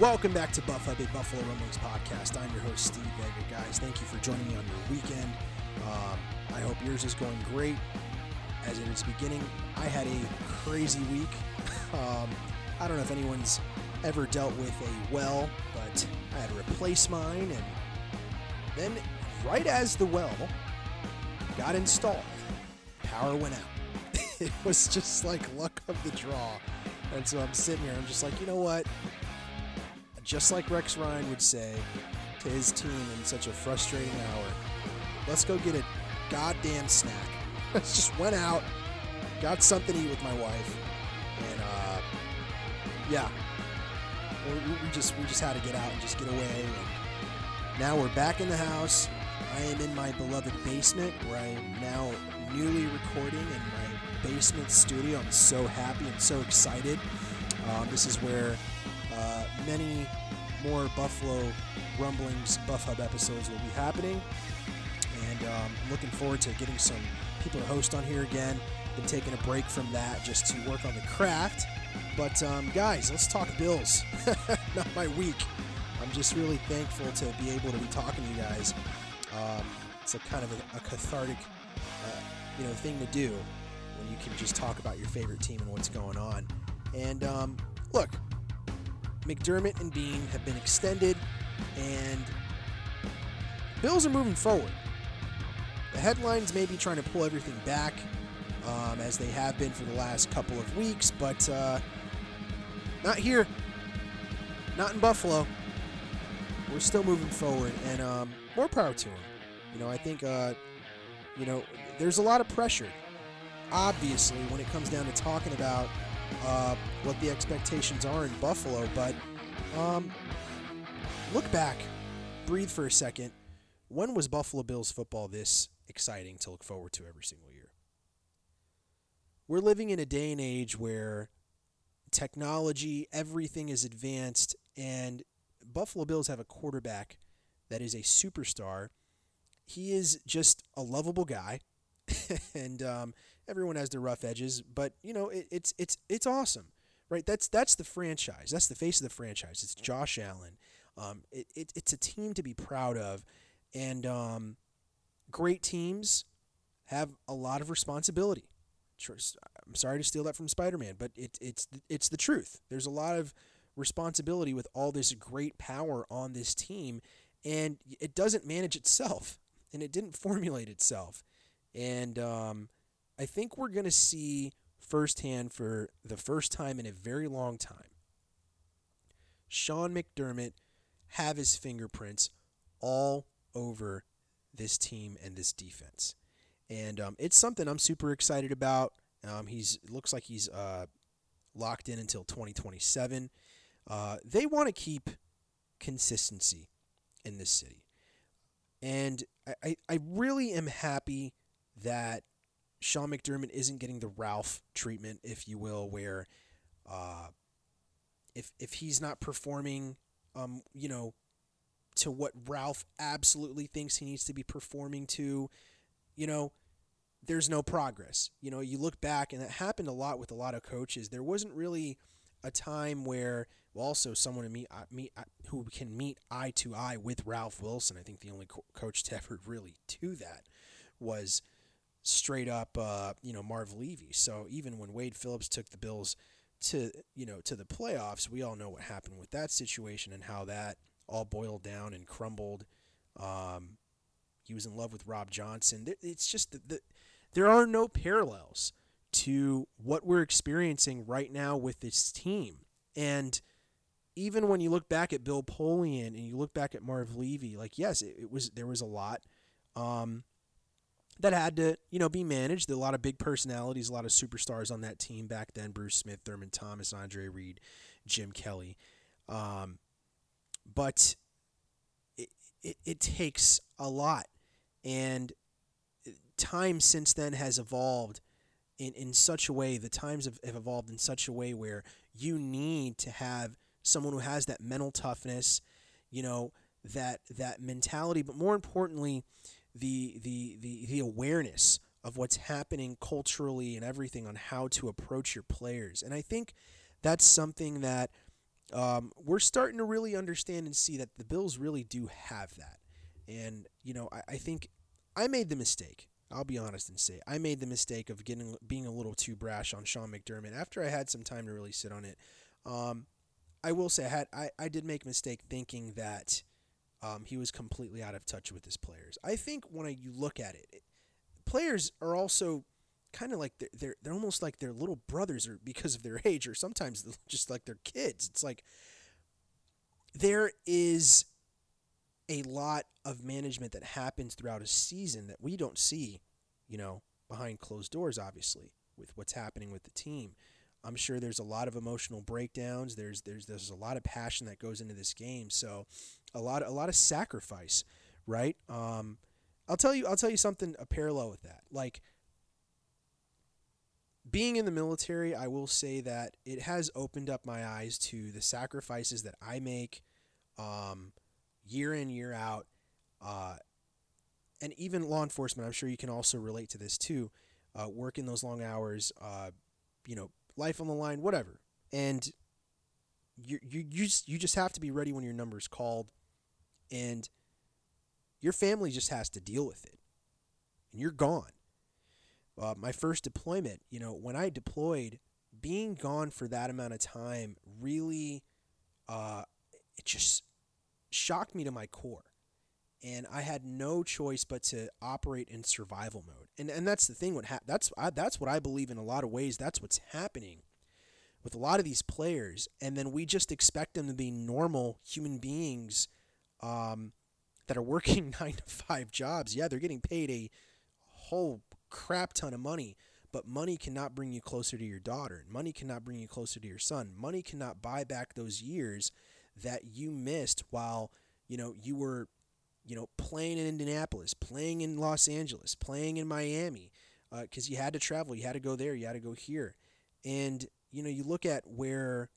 Welcome back to Buff Hub, a Buffalo Rumblings podcast. I'm your host, Steve Vega. Guys, thank you for joining me on your weekend. Um, I hope yours is going great as in it is beginning. I had a crazy week. Um, I don't know if anyone's ever dealt with a well, but I had to replace mine, and then right as the well got installed, power went out. it was just like luck of the draw. And so I'm sitting here, I'm just like, you know what? Just like Rex Ryan would say to his team in such a frustrating hour, let's go get a goddamn snack. just went out, got something to eat with my wife, and uh, yeah, we, we just we just had to get out and just get away. And now we're back in the house. I am in my beloved basement where I am now newly recording in my basement studio. I'm so happy and so excited. Um, this is where many more Buffalo Rumblings Buff Hub episodes will be happening. And um, I'm looking forward to getting some people to host on here again. Been taking a break from that just to work on the craft. But um, guys, let's talk Bills. Not my week. I'm just really thankful to be able to be talking to you guys. Um, it's a kind of a, a cathartic, uh, you know, thing to do when you can just talk about your favorite team and what's going on. And um, look, McDermott and Beane have been extended, and Bills are moving forward. The headlines may be trying to pull everything back, um, as they have been for the last couple of weeks, but uh, not here. Not in Buffalo. We're still moving forward, and um, more power to them. You know, I think, uh, you know, there's a lot of pressure, obviously, when it comes down to talking about uh, what the expectations are in Buffalo. But um, look back, breathe for a second. When was Buffalo Bills football this exciting to look forward to every single year? We're living in a day and age where technology, everything is advanced, and Buffalo Bills have a quarterback that is a superstar. He is just a lovable guy, and um, everyone has their rough edges, but you know it, it's it's it's awesome, right? That's that's the franchise. That's the face of the franchise. It's Josh Allen. Um, it, it it's a team to be proud of, and um, great teams have a lot of responsibility. I'm sorry to steal that from Spider-Man, but it, it's it's the truth. There's a lot of responsibility with all this great power on this team, and it doesn't manage itself, and it didn't formulate itself, and um, I think we're going to see firsthand for the first time in a very long time Sean McDermott have his fingerprints all over this team and this defense. And um, it's something I'm super excited about. Um, he's looks like he's uh, locked in until 2027. Uh, they want to keep consistency in this city. And I, I really am happy that Sean McDermott isn't getting the Ralph treatment, if you will, where uh, if if he's not performing, um, you know, to what Ralph absolutely thinks he needs to be performing to, you know, there's no progress. You know, you look back, and that happened a lot with a lot of coaches. There wasn't really a time where well, also someone to meet, uh, meet uh, who can meet eye to eye with Ralph Wilson. I think the only co- coach to ever really do that was straight up, uh, you know, Marv Levy. So even when Wade Phillips took the Bills to, you know, to the playoffs, we all know what happened with that situation and how that all boiled down and crumbled. Um, he was in love with Rob Johnson. It's just that the, there are no parallels to what we're experiencing right now with this team. And even when you look back at Bill Polian and you look back at Marv Levy, like yes, it, it was there was a lot. Um, that had to, you know, be managed. A lot of big personalities, a lot of superstars on that team back then: Bruce Smith, Thurman Thomas, Andre Reed, Jim Kelly. Um, but it, it, it takes a lot, and time since then has evolved in, in such a way. The times have, have evolved in such a way where you need to have someone who has that mental toughness, you know, that that mentality, but more importantly the the the, the awareness of what's happening culturally and everything on how to approach your players. And I think that's something that um, we're starting to really understand and see that the Bills really do have that. And, you know, I, I think I made the mistake. I'll be honest and say I made the mistake of getting being a little too brash on Sean McDermott after I had some time to really sit on it. Um, I will say I had I, I did make a mistake thinking that um, he was completely out of touch with his players. I think when I, you look at it, it players are also kind of like they're, they're they're almost like their little brothers or because of their age or sometimes just like their kids. It's like there is a lot of management that happens throughout a season that we don't see, you know, behind closed doors obviously with what's happening with the team. I'm sure there's a lot of emotional breakdowns. There's there's there's a lot of passion that goes into this game. So a lot a lot of sacrifice, right? Um, I'll tell you I'll tell you something a parallel with that. Like being in the military, I will say that it has opened up my eyes to the sacrifices that I make um, year in, year out. Uh, and even law enforcement, I'm sure you can also relate to this too. Uh, working those long hours, uh, you know, life on the line, whatever. And you, you, you, just, you just have to be ready when your number is called. And your family just has to deal with it. And you're gone uh, my first deployment, you know, when I deployed, being gone for that amount of time really, uh, it just shocked me to my core. And I had no choice but to operate in survival mode. And and that's the thing. What ha- that's I, that's what I believe in a lot of ways. That's what's happening with a lot of these players. And then we just expect them to be normal human beings um, that are working nine to five jobs. Yeah, they're getting paid a whole crap ton of money, but money cannot bring you closer to your daughter. Money cannot bring you closer to your son. Money cannot buy back those years that you missed while, you know, you were, you know, playing in Indianapolis, playing in Los Angeles, playing in Miami, because uh, you had to travel, you had to go there, you had to go here. And, you know, you look at where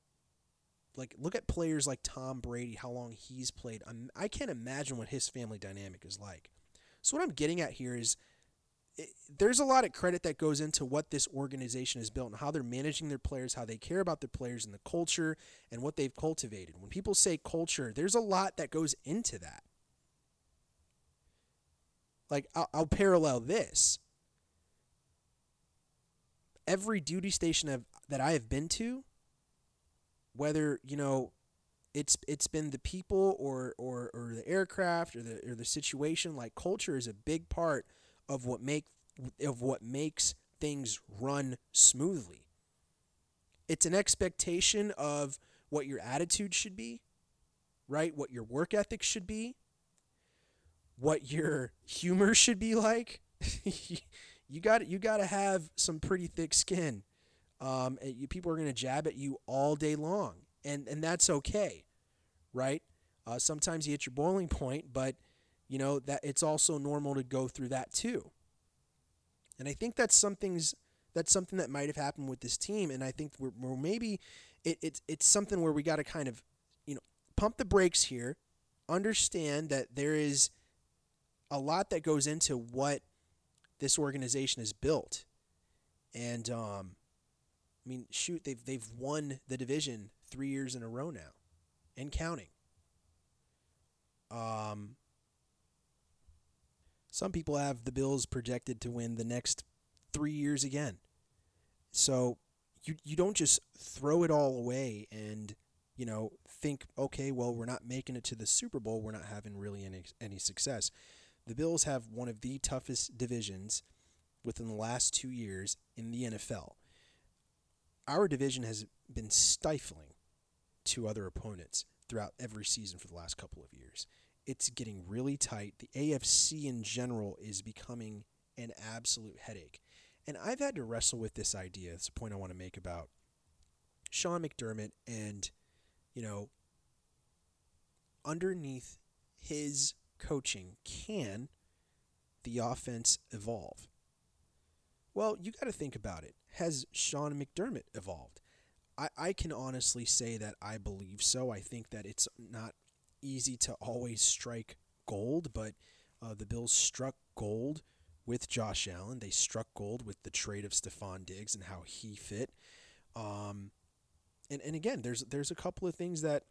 like look at players like Tom Brady, how long he's played. I'm, I can't imagine what his family dynamic is like. So what I'm getting at here is it, there's a lot of credit that goes into what this organization has built and how they're managing their players, how they care about their players and the culture and what they've cultivated. When people say culture, there's a lot that goes into that. Like, I'll, I'll parallel this. Every duty station I've, that I have been to, whether, you know, it's it's been the people or, or, or the aircraft or the or the situation like culture is a big part of what make of what makes things run smoothly. It's an expectation of what your attitude should be, right? What your work ethic should be, what your humor should be like. you got you got to have some pretty thick skin. Um, you, people are going to jab at you all day long, and and that's okay, right? Uh, sometimes you hit your boiling point, but you know that it's also normal to go through that too. And I think that's something's that's something that might have happened with this team. And I think we're, we're maybe it, it's it's something where we got to kind of you know pump the brakes here, understand that there is a lot that goes into what this organization is built, and um, I mean, shoot, they've they've won the division three years in a row now, and counting. Um, some people have the Bills projected to win the next three years again. So you you don't just throw it all away and you know think okay well we're not making it to the Super Bowl we're not having really any any success. The Bills have one of the toughest divisions within the last 2 years in the NFL. Our division has been stifling to other opponents throughout every season for the last couple of years it's getting really tight. The AFC in general is becoming an absolute headache. And I've had to wrestle with this idea. It's a point I want to make about Sean McDermott and, you know, underneath his coaching, can the offense evolve? Well, you got to think about it. Has Sean McDermott evolved? I, I can honestly say that I believe so. I think that it's not easy to always strike gold, but uh, the Bills struck gold with Josh Allen. They struck gold with the trade of Stefon Diggs and how he fit. Um, and and again, there's there's a couple of things that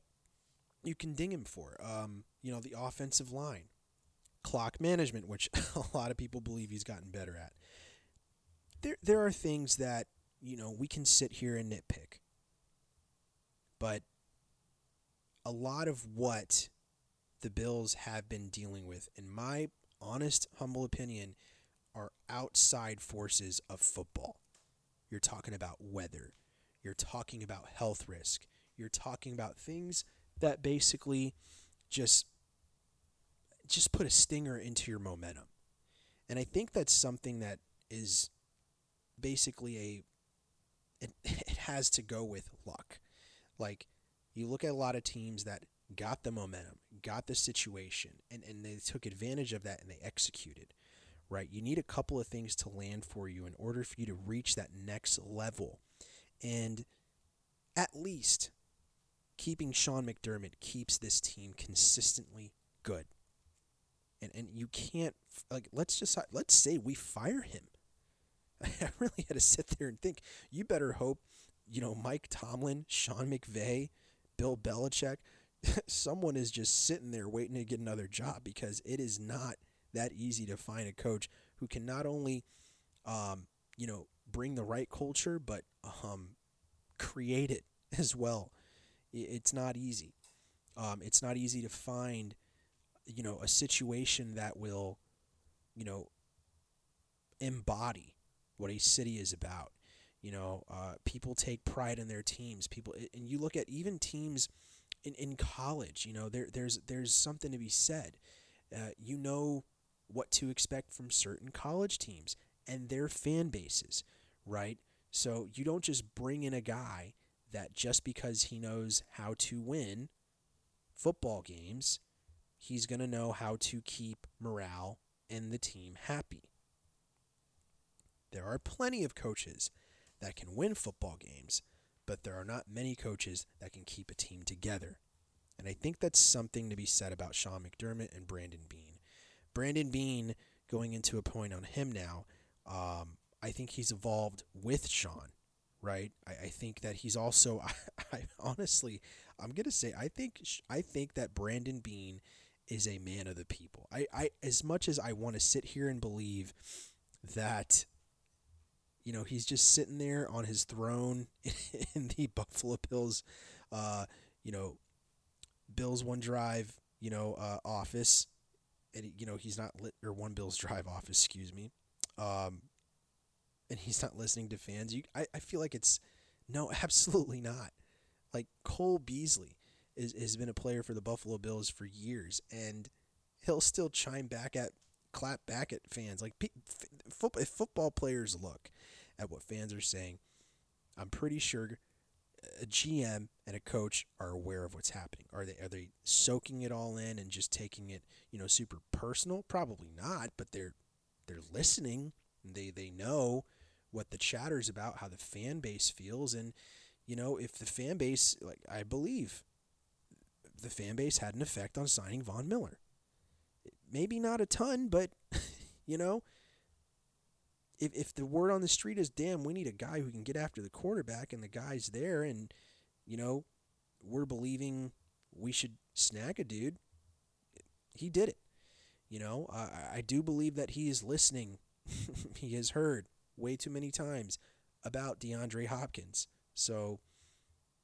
you can ding him for. Um, you know, the offensive line, clock management, which a lot of people believe he's gotten better at. There there are things that you know we can sit here and nitpick, but a lot of what the Bills have been dealing with, in my honest, humble opinion, are outside forces of football. You're talking about weather. You're talking about health risk. You're talking about things that basically just just put a stinger into your momentum. And I think that's something that is basically a it, it has to go with luck. Like you look at a lot of teams that got the momentum, got the situation, and, and they took advantage of that and they executed. Right? You need a couple of things to land for you in order for you to reach that next level. And at least keeping Sean McDermott keeps this team consistently good. And and you can't like let's just let's say we fire him. I really had to sit there and think. You better hope, you know, Mike Tomlin, Sean McVay, Bill Belichick, someone is just sitting there waiting to get another job because it is not that easy to find a coach who can not only, um, you know, bring the right culture, but um, create it as well. It's not easy. Um, it's not easy to find, you know, a situation that will, you know, embody what a city is about. You know, uh, people take pride in their teams. People, and you look at even teams in, in college. You know, there there's there's something to be said. Uh, you know what to expect from certain college teams and their fan bases, right? So you don't just bring in a guy that just because he knows how to win football games, he's going to know how to keep morale and the team happy. There are plenty of coaches that can win football games, but there are not many coaches that can keep a team together. And I think that's something to be said about Sean McDermott and Brandon Beane. Brandon Beane, going into a point on him now, um, I think he's evolved with Sean, right? I, I think that he's also, I, I honestly, I'm gonna say, I think, I think that Brandon Beane is a man of the people. I, I as much as I want to sit here and believe that you know, he's just sitting there on his throne in the Buffalo Bills, uh, you know, Bills One Drive, you know, uh, office, and you know he's not lit or One Bills Drive office, excuse me, um, and he's not listening to fans. You, I, I feel like it's no, absolutely not. Like Cole Beasley is has been a player for the Buffalo Bills for years, and he'll still chime back at clap back at fans. Like if football players look at what fans are saying, I'm pretty sure a GM and a coach are aware of what's happening. Are they are they soaking it all in and just taking it, you know, super personal? Probably not, but they're they're listening. They they know what the chatter is about, how the fan base feels, and you know, if the fan base like I believe the fan base had an effect on signing Von Miller maybe not a ton, but you know, if if the word on the street is damn, we need a guy who can get after the quarterback and the guy's there and you know, we're believing we should snag a dude, he did it. You know, I, I do believe that he is listening. he has heard way too many times about DeAndre Hopkins. So,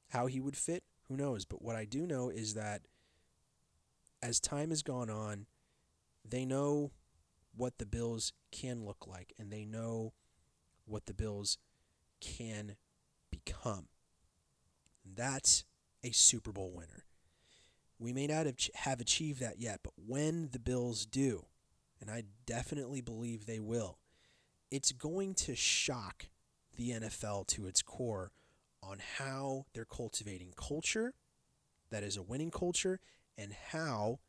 how he would fit, who knows? But what I do know is that as time has gone on, they know what the Bills can look like and they know what the Bills can become. That's a Super Bowl winner. We may not have, have achieved that yet, but when the Bills do, and I definitely believe they will, it's going to shock the NFL to its core on how they're cultivating culture that is a winning culture and how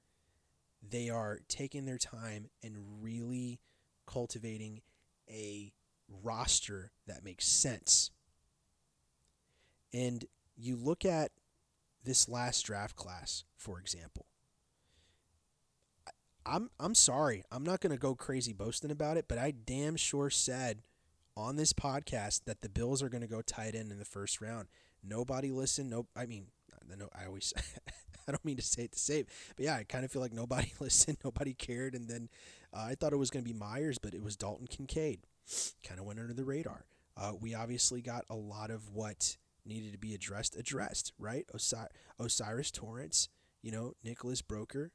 they are taking their time and really cultivating a roster that makes sense. And you look at this last draft class, for example. I'm I'm sorry. I'm not going to go crazy boasting about it, but I damn sure said on this podcast that the Bills are going to go tight end in the first round. nobody listened. No, I mean, no, I always, I don't mean to say it to save, but yeah, I kind of feel like nobody listened, nobody cared, and then uh, I thought it was going to be Myers, but it was Dalton Kincaid. Kind of went under the radar. Uh, we obviously got a lot of what needed to be addressed addressed, right? Osir- O'Cyrus Torrence, you know, Nicholas Broeker.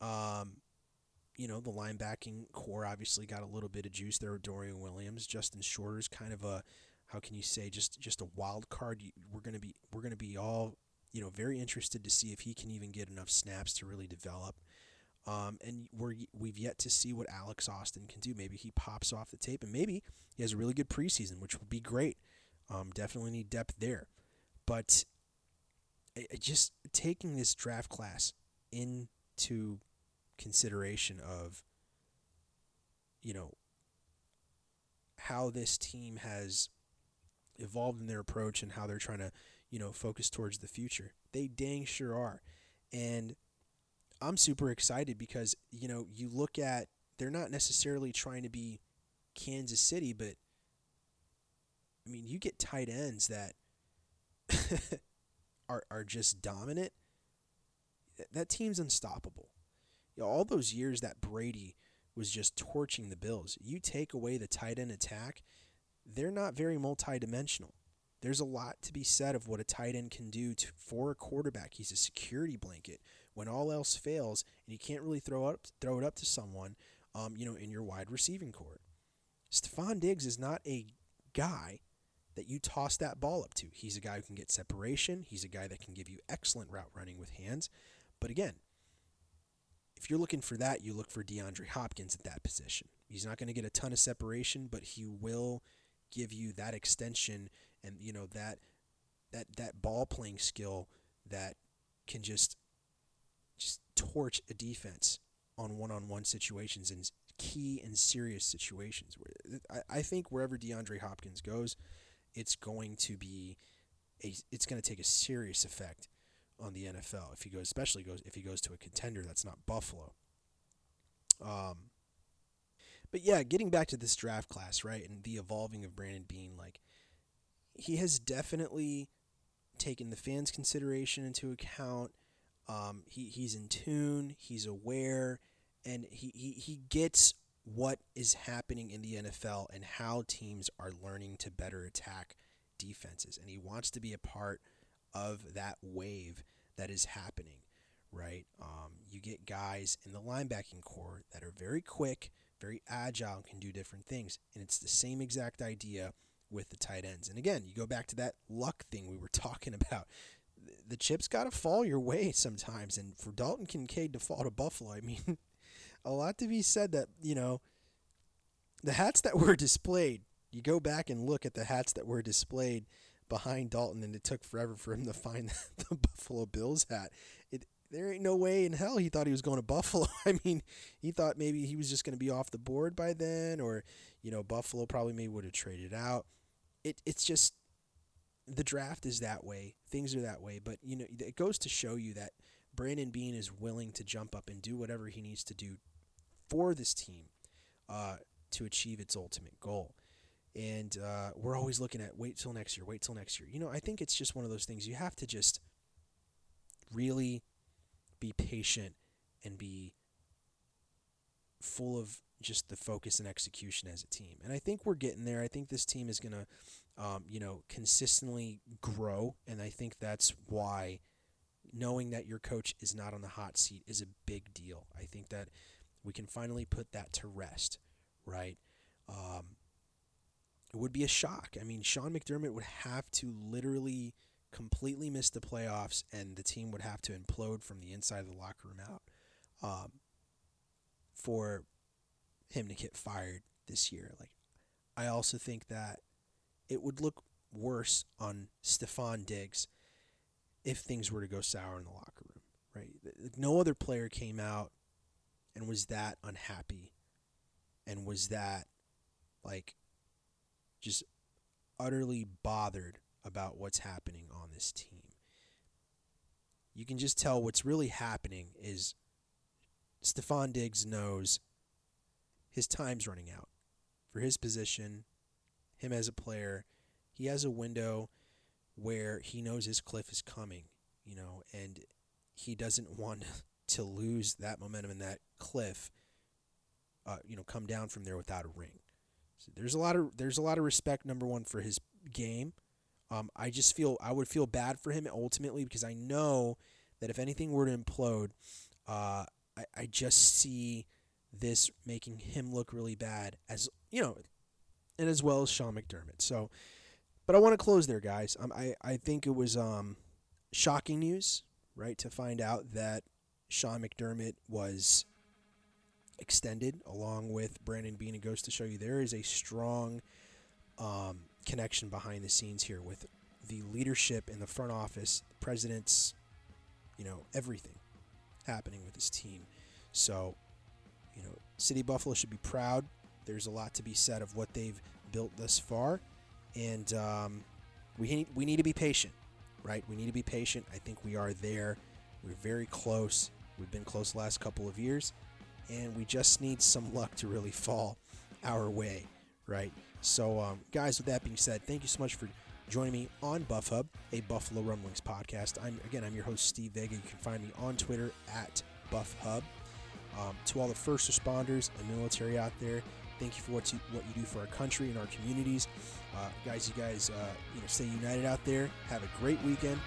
Um, you know, the linebacking corps obviously got a little bit of juice there with Dorian Williams. Justin Shorter's kind of a how can you say just just a wild card. We're gonna be we're gonna be all you know very interested to see if he can even get enough snaps to really develop. Um, and we're we've yet to see what Alex Austin can do. Maybe he pops off the tape, and maybe he has a really good preseason, which would be great. Um, definitely need depth there, but it just taking this draft class into consideration of you know how this team has evolved in their approach and how they're trying to you know focused towards the future. They dang sure are. And i'm super excited because you know you look at they're not necessarily trying to be kansas city but i mean you get tight ends that are, are just dominant that team's unstoppable. You know, all those years that Brady was just torching the Bills, you take away the tight end attack, they're not very multidimensional. There's a lot to be said of what a tight end can do to, for a quarterback. He's a security blanket when all else fails, and you can't really throw up throw it up to someone, um, you know, in your wide receiving court. Stefon Diggs is not a guy that you toss that ball up to. He's a guy who can get separation. He's a guy that can give you excellent route running with hands. But again, if you're looking for that, you look for DeAndre Hopkins at that position. He's not going to get a ton of separation, but he will give you that extension and you know that that that ball playing skill that can just just torch a defense on one-on-one situations and key and serious situations. I, I think wherever DeAndre Hopkins goes, it's going to be a it's going to take a serious effect on the NFL if he goes, especially goes if he goes to a contender that's not Buffalo. Um, but yeah, getting back to this draft class, right, and the evolving of Brandon Beane, like he has definitely taken the fans' consideration into account. Um, he he's in tune, he's aware, and he, he he gets what is happening in the NFL and how teams are learning to better attack defenses, and he wants to be a part of that wave that is happening, right? Um, you get guys in the linebacking corps that are very quick, very agile, and can do different things. And it's the same exact idea with the tight ends. And again, you go back to that luck thing we were talking about. The chips got to fall your way sometimes. And for Dalton Kincaid to fall to Buffalo, I mean, a lot to be said that, you know, the hats that were displayed, you go back and look at the hats that were displayed behind Dalton, and it took forever for him to find the Buffalo Bills hat. It there ain't no way in hell he thought he was going to Buffalo. I mean, he thought maybe he was just going to be off the board by then, or you know, Buffalo probably maybe would have traded out. It it's just the draft is that way. Things are that way, but you know, it goes to show you that Brandon Beane is willing to jump up and do whatever he needs to do for this team uh, to achieve its ultimate goal and uh, we're always looking at wait till next year, wait till next year. You know, I think it's just one of those things you have to just really be patient and be full of just the focus and execution as a team. And I think we're getting there. I think this team is going to, um, you know, consistently grow. And I think that's why knowing that your coach is not on the hot seat is a big deal. I think that we can finally put that to rest, right? Um, it would be a shock. I mean, Sean McDermott would have to literally completely miss the playoffs, and the team would have to implode from the inside of the locker room out um, for him to get fired this year. Like, I also think that it would look worse on Stefon Diggs if things were to go sour in the locker room, right? No other player came out and was that unhappy and was that like just utterly bothered about what's happening on this team. You can just tell what's really happening is Stefon Diggs knows his time's running out for his position, him as a player. He has a window where he knows his cliff is coming, you know, and he doesn't want to lose that momentum and that cliff, uh, you know, come down from there without a ring. So there's a lot of there's a lot of respect number one for his game. Um, I just feel I would feel bad for him ultimately because I know that if anything were to implode, uh, I, I just see this making him look really bad as you know, and as well as Sean McDermott. So, but I want to close there, guys. Um, I I think it was um, shocking news, right, to find out that Sean McDermott was extended along with Brandon Beane. It goes to show you there is a strong um, connection behind the scenes here with the leadership in the front office, the presidents, you know, everything happening with this team. So, you know, City Buffalo should be proud. There's a lot to be said of what they've built thus far, and um, we we need to be patient, right? We need to be patient. I think we are there. We're very close. We've been close the last couple of years, and we just need some luck to really fall our way, right? So, um, guys, with that being said, thank you so much for joining me on Buff Hub, a Buffalo Rumblings podcast. I'm again, I'm your host Steve Vega. You can find me on Twitter at Buff Hub. Um, to all the first responders and military out there, thank you for what you, what you do for our country and our communities, uh, guys. You guys, uh, you know, stay united out there. Have a great weekend.